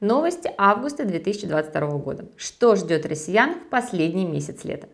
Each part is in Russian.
Новости августа 2022 года. Что ждет россиян в последний месяц лета?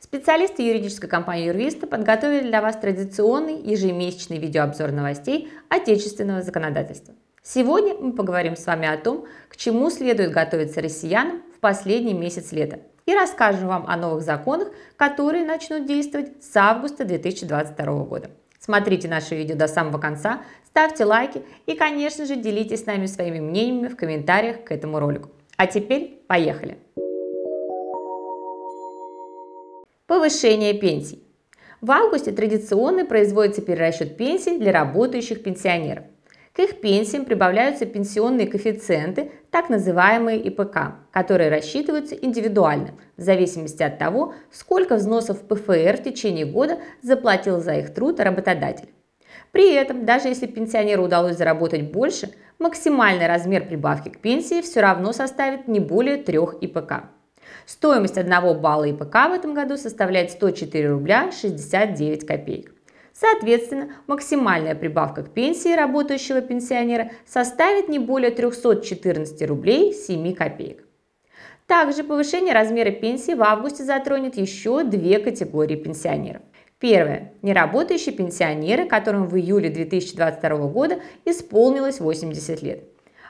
Специалисты юридической компании Юрвиста подготовили для вас традиционный ежемесячный видеообзор новостей отечественного законодательства. Сегодня мы поговорим с вами о том, к чему следует готовиться россиянам в последний месяц лета и расскажем вам о новых законах, которые начнут действовать с августа 2022 года. Смотрите наше видео до самого конца, ставьте лайки и, конечно же, делитесь с нами своими мнениями в комментариях к этому ролику. А теперь поехали! Повышение пенсий. В августе традиционно производится перерасчет пенсий для работающих пенсионеров. К их пенсиям прибавляются пенсионные коэффициенты, так называемые ИПК, которые рассчитываются индивидуально, в зависимости от того, сколько взносов в ПФР в течение года заплатил за их труд работодатель. При этом, даже если пенсионеру удалось заработать больше, максимальный размер прибавки к пенсии все равно составит не более 3 ИПК. Стоимость 1 балла ИПК в этом году составляет 104 рубля 69 копеек. Соответственно, максимальная прибавка к пенсии работающего пенсионера составит не более 314 рублей 7 копеек. Также повышение размера пенсии в августе затронет еще две категории пенсионеров. Первое. Неработающие пенсионеры, которым в июле 2022 года исполнилось 80 лет.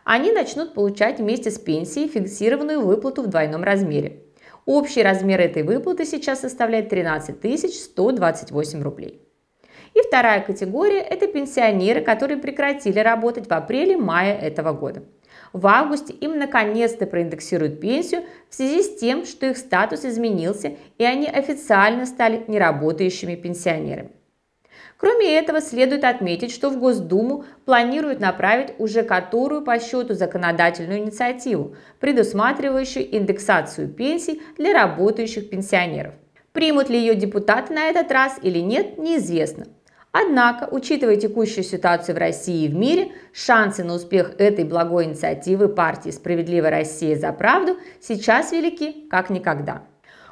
Они начнут получать вместе с пенсией фиксированную выплату в двойном размере. Общий размер этой выплаты сейчас составляет 13 128 рублей. И вторая категория – это пенсионеры, которые прекратили работать в апреле-мае этого года. В августе им наконец-то проиндексируют пенсию в связи с тем, что их статус изменился и они официально стали неработающими пенсионерами. Кроме этого, следует отметить, что в Госдуму планируют направить уже которую по счету законодательную инициативу, предусматривающую индексацию пенсий для работающих пенсионеров. Примут ли ее депутаты на этот раз или нет, неизвестно. Однако, учитывая текущую ситуацию в России и в мире, шансы на успех этой благой инициативы партии «Справедливая Россия за правду» сейчас велики как никогда.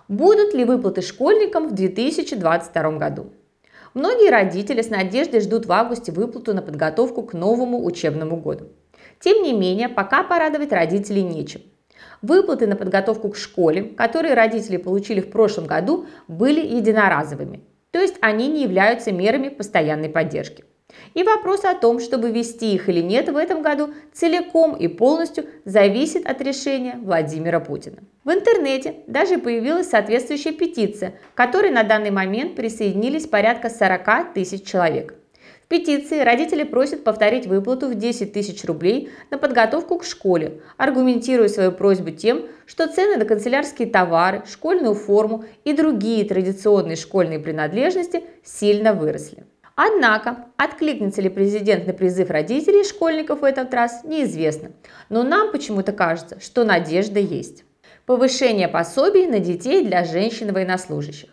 Будут ли выплаты школьникам в 2022 году? Многие родители с надеждой ждут в августе выплату на подготовку к новому учебному году. Тем не менее, пока порадовать родителей нечем. Выплаты на подготовку к школе, которые родители получили в прошлом году, были единоразовыми то есть они не являются мерами постоянной поддержки. И вопрос о том, чтобы ввести их или нет в этом году, целиком и полностью зависит от решения Владимира Путина. В интернете даже появилась соответствующая петиция, к которой на данный момент присоединились порядка 40 тысяч человек. В петиции родители просят повторить выплату в 10 тысяч рублей на подготовку к школе, аргументируя свою просьбу тем, что цены на канцелярские товары, школьную форму и другие традиционные школьные принадлежности сильно выросли. Однако, откликнется ли президент на призыв родителей и школьников в этот раз, неизвестно. Но нам почему-то кажется, что надежда есть. Повышение пособий на детей для женщин-военнослужащих.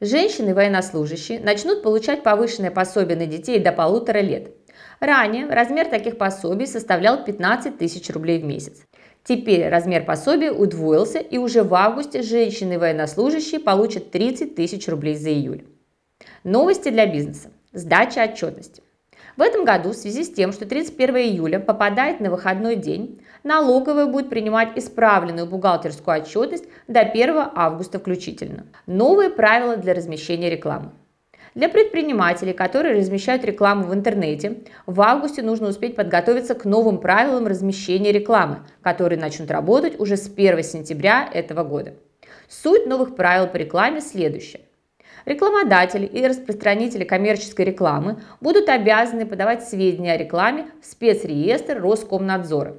Женщины военнослужащие начнут получать повышенное пособие на детей до полутора лет. Ранее размер таких пособий составлял 15 тысяч рублей в месяц. Теперь размер пособия удвоился и уже в августе женщины военнослужащие получат 30 тысяч рублей за июль. Новости для бизнеса. Сдача отчетности. В этом году в связи с тем, что 31 июля попадает на выходной день, налоговая будет принимать исправленную бухгалтерскую отчетность до 1 августа включительно. Новые правила для размещения рекламы. Для предпринимателей, которые размещают рекламу в интернете, в августе нужно успеть подготовиться к новым правилам размещения рекламы, которые начнут работать уже с 1 сентября этого года. Суть новых правил по рекламе следующая. Рекламодатели и распространители коммерческой рекламы будут обязаны подавать сведения о рекламе в спецреестр Роскомнадзора.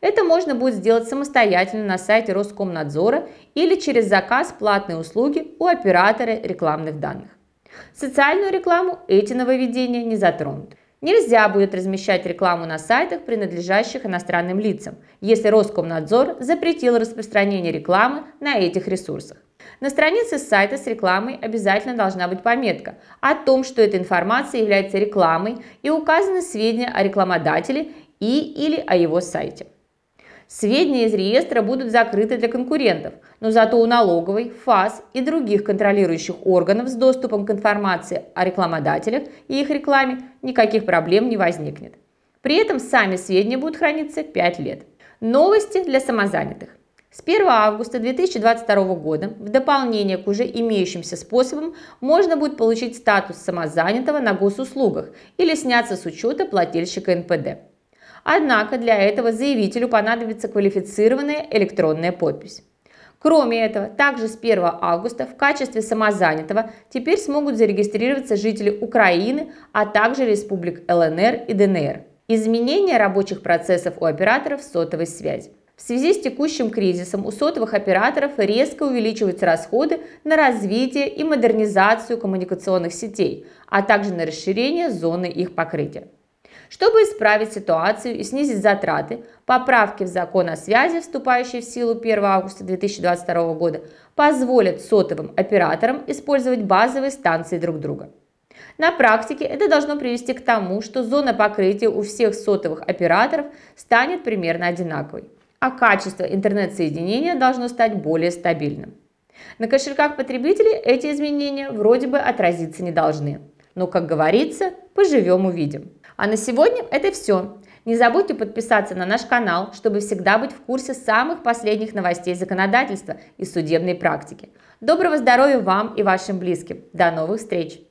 Это можно будет сделать самостоятельно на сайте Роскомнадзора или через заказ платной услуги у оператора рекламных данных. Социальную рекламу эти нововведения не затронут. Нельзя будет размещать рекламу на сайтах, принадлежащих иностранным лицам, если Роскомнадзор запретил распространение рекламы на этих ресурсах. На странице сайта с рекламой обязательно должна быть пометка о том, что эта информация является рекламой и указаны сведения о рекламодателе и или о его сайте. Сведения из реестра будут закрыты для конкурентов, но зато у налоговой, ФАС и других контролирующих органов с доступом к информации о рекламодателях и их рекламе никаких проблем не возникнет. При этом сами сведения будут храниться 5 лет. Новости для самозанятых. С 1 августа 2022 года в дополнение к уже имеющимся способам можно будет получить статус самозанятого на госуслугах или сняться с учета плательщика НПД. Однако для этого заявителю понадобится квалифицированная электронная подпись. Кроме этого, также с 1 августа в качестве самозанятого теперь смогут зарегистрироваться жители Украины, а также республик ЛНР и ДНР. Изменение рабочих процессов у операторов сотовой связи. В связи с текущим кризисом у сотовых операторов резко увеличиваются расходы на развитие и модернизацию коммуникационных сетей, а также на расширение зоны их покрытия. Чтобы исправить ситуацию и снизить затраты, поправки в закон о связи, вступающие в силу 1 августа 2022 года, позволят сотовым операторам использовать базовые станции друг друга. На практике это должно привести к тому, что зона покрытия у всех сотовых операторов станет примерно одинаковой, а качество интернет-соединения должно стать более стабильным. На кошельках потребителей эти изменения вроде бы отразиться не должны. Но, как говорится, поживем увидим. А на сегодня это все. Не забудьте подписаться на наш канал, чтобы всегда быть в курсе самых последних новостей законодательства и судебной практики. Доброго здоровья вам и вашим близким. До новых встреч!